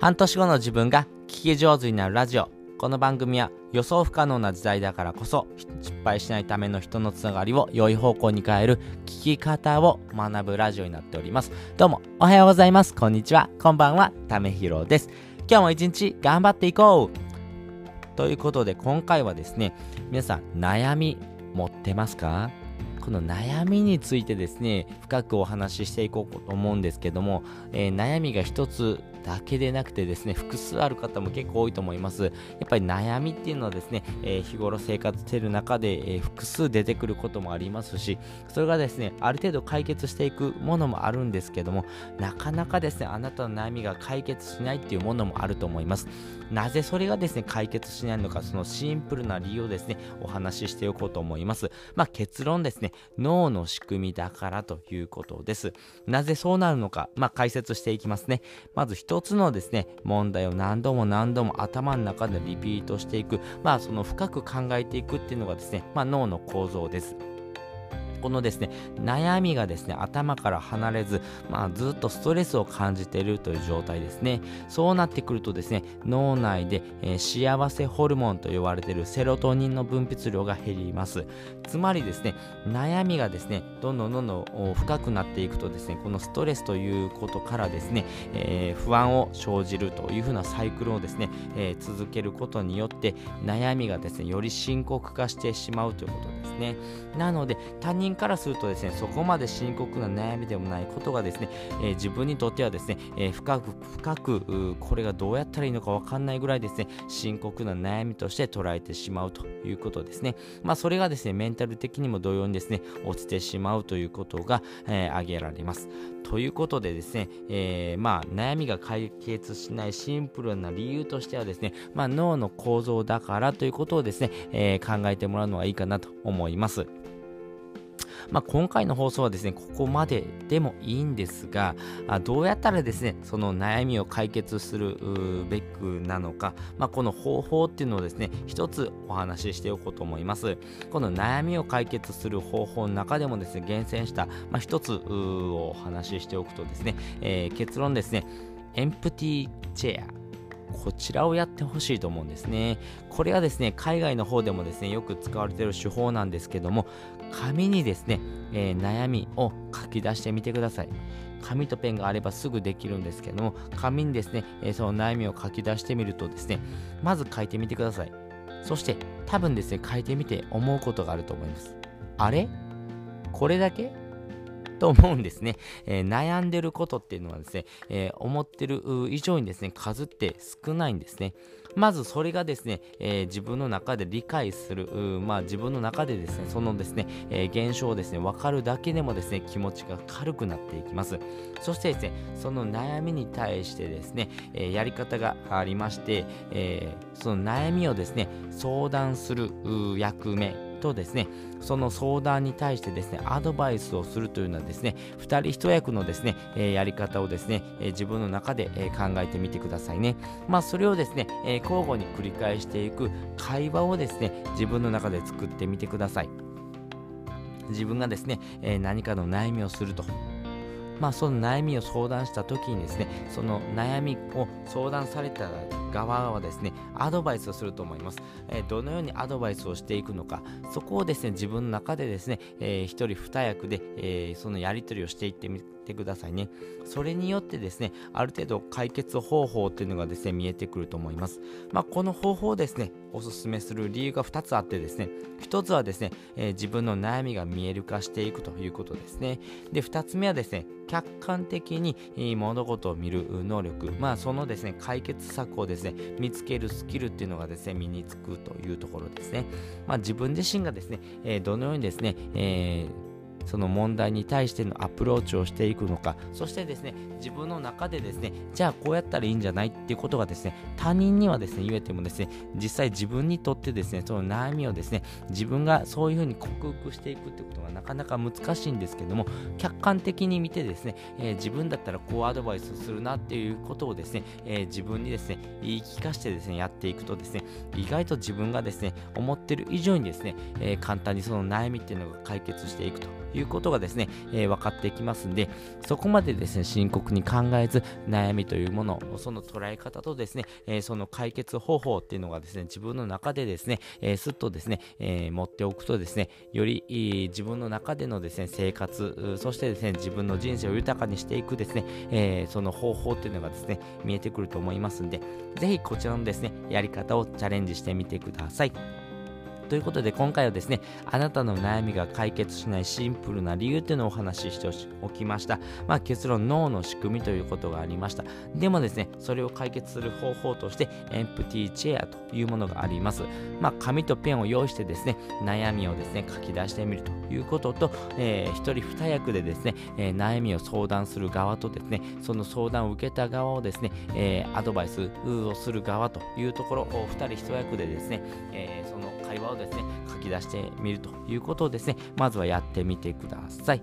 半年後の自分が聞き上手になるラジオ。この番組は予想不可能な時代だからこそ失敗しないための人のつながりを良い方向に変える聞き方を学ぶラジオになっております。どうもおはようございます。こんにちは。こんばんは。ためひろです。今日も一日頑張っていこう。ということで今回はですね皆さん悩み持ってますか？この悩みについてですね深くお話ししていこうと思うんですけども、えー、悩みが一つだけでなくてですね複数ある方も結構多いと思います。やっぱり悩みっていうのはですね、えー、日頃生活してる中で、え、複数出てくることもありますしそれがですねある程度解決していくものもあるんですけどもなかなかですねあなたの悩みが解決しないっていうものもあると思います。なぜそれがですね解決しないのかそのシンプルな理由をですねお話ししておこうと思います。まあ結論ですね脳の仕組みだからということです。なぜそうなるのかまあ解説していきますね。まず一つのですね問題を何度も何度も頭の中でリピートしていく。まあその深く考えていくっていうのがですねまあ脳の構造です。このですね、悩みがですね、頭から離れず、まあ、ずっとストレスを感じているという状態ですね。そうなってくるとですね、脳内で、えー、幸せホルモンと呼ばれているセロトニンの分泌量が減ります。つまりですね、悩みがですね、どんどんどんどん深くなっていくとですね、このストレスということからですね、えー、不安を生じるというふうなサイクルをですね、えー、続けることによって、悩みがですね、より深刻化してしまうということですね。なので、他人からするとですね、そこまで深刻な悩みでもないことがですね、えー、自分にとってはですね、えー、深く深くこれがどうやったらいいのかわかんないぐらいですね、深刻な悩みとして捉えてしまうということですね。まあ、それがですね、メンタル的にも同様にですね、落ちてしまうということが、えー、挙げられます。ということでですね、えー、まあ、悩みが解決しないシンプルな理由としてはですね、まあ、脳の構造だからということをですね、えー、考えてもらうのがいいかなと思います。まあ、今回の放送はですね、ここまででもいいんですが、あどうやったらですね、その悩みを解決するべくなのか、まあ、この方法っていうのをですね、一つお話ししておこうと思います。この悩みを解決する方法の中でもですね、厳選した、まあ、一つをお話ししておくとですね、えー、結論ですね、エンプティチェアこちらをやってほしいと思うんですね。これはですね、海外の方でもですね、よく使われている手法なんですけども、紙にですね、えー、悩みを書き出してみてください。紙とペンがあればすぐできるんですけども、紙にですね、えー、その悩みを書き出してみるとですね、まず書いてみてください。そして、多分ですね、書いてみて思うことがあると思います。あれ？これだけ？と思うんですね、えー、悩んでることっていうのはですね、えー、思ってる以上にですね、数って少ないんですね。まずそれがですね、えー、自分の中で理解する、まあ自分の中でですね、そのですね、えー、現象をですね、分かるだけでもですね、気持ちが軽くなっていきます。そしてですね、その悩みに対してですね、えー、やり方がありまして、えその悩みをですね、相談する役目とですね、その相談に対してですね、アドバイスをするというのはですね、2人1役のですね、え、やり方をですね、え、自分の中で、え、考えてみてくださいね。まあ、それをですね、え交互に繰り返していく会話をですね、自分の中で作ってみてください。自分がですね、え何かの悩みをすると。まあ、その悩みを相談した時にですね、その悩みを相談された側はですね、アドバイスをすると思います。えー、どのようにアドバイスをしていくのか、そこをですね、自分の中でですね、えー、一人2役で、えー、そのやり取りをしていってみててくださいね。それによってですね、ある程度解決方法っていうのがですね、見えてくると思います。まあ、この方法をですね、おすすめする理由が2つあってですね、1つはですね、えー、自分の悩みが見える化していくということですね。で、2つ目はですね、客観的に物事を見る能力、まあ、そのですね、解決策をですね、見つけるスキルっていうのがですね、身につくというところですね。まあ、自分自身がですね、えー、どのようにですね、えーその問題に対してのアプローチをしていくのかそしてですね自分の中でですねじゃあこうやったらいいんじゃないっていうことがですね他人にはですね言えてもですね実際自分にとってですねその悩みをですね自分がそういうふうに克服していくってことがなかなか難しいんですけども客観的に見てですね、えー、自分だったらこうアドバイスするなっていうことをですね、えー、自分にですね言い聞かせてですねやっていくとですね意外と自分がですね思ってる以上にですね、えー、簡単にその悩みっていうのが解決していくと。いうことがですね、えー、分かってきますんで、そこまでですね、深刻に考えず、悩みというもの、その捉え方とですね、えー、その解決方法っていうのがですね、自分の中でですね、えー、すっとですね、え持っておくとですね、より自分の中でのですね、生活、そしてですね、自分の人生を豊かにしていくですね、えその方法っていうのがですね、見えてくると思いますんで、ぜひこちらのですね、やり方をチャレンジしてみてください。ということで今回はですね、あなたの悩みが解決しないシンプルな理由というのをお話ししておきました。まあ結論、脳の仕組みということがありました。でもですね、それを解決する方法として、エンプティーチェアというものがあります。まあ紙とペンを用意してですね、悩みをですね、書き出してみるということと、えー、一人二役でですね、えー、悩みを相談する側とですね、その相談を受けた側をですね、えー、アドバイスをする側というところを二人一役でですね、え、その会話をですね、書き出してみるということをですね、まずはやってみてください。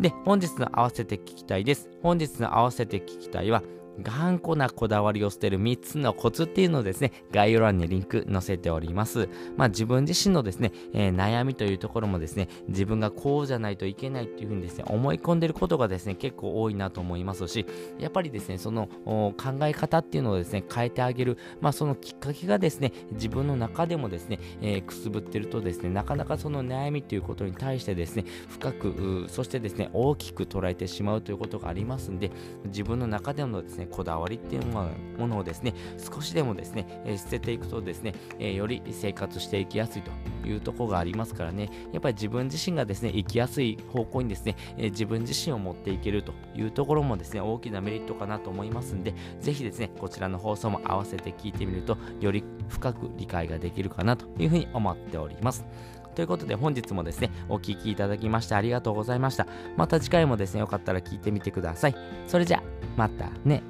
で、本日の合わせて聞きたいです。本日の合わせて聞きたいは、頑固なこだわりを捨てる3つのコツっていうのをですね、概要欄にリンク載せております。まあ自分自身のですね、えー、悩みというところもですね、自分がこうじゃないといけないっていうふうにですね、思い込んでることがですね、結構多いなと思いますし、やっぱりですね、その考え方っていうのをですね、変えてあげる、まあそのきっかけがですね、自分の中でもですね、えー、くすぶってるとですね、なかなかその悩みということに対してですね、深く、そしてですね、大きく捉えてしまうということがありますんで、自分の中でのですね、ねこだわりっていうものをですね、少しでもですね、え捨てていくとですね、えより生活していきやすいというとこがありますからね、やっぱり自分自身がですね、生きやすい方向にですね、え自分自身を持っていけるというところもですね、大きなメリットかなと思いますんで、ぜひですね、こちらの放送も合わせて聞いてみると、より深く理解ができるかなというふうに思っております。ということで本日もですね、お聴きいただきましてありがとうございました。また次回もですね、よかったら聞いてみてください。それじゃ、またね。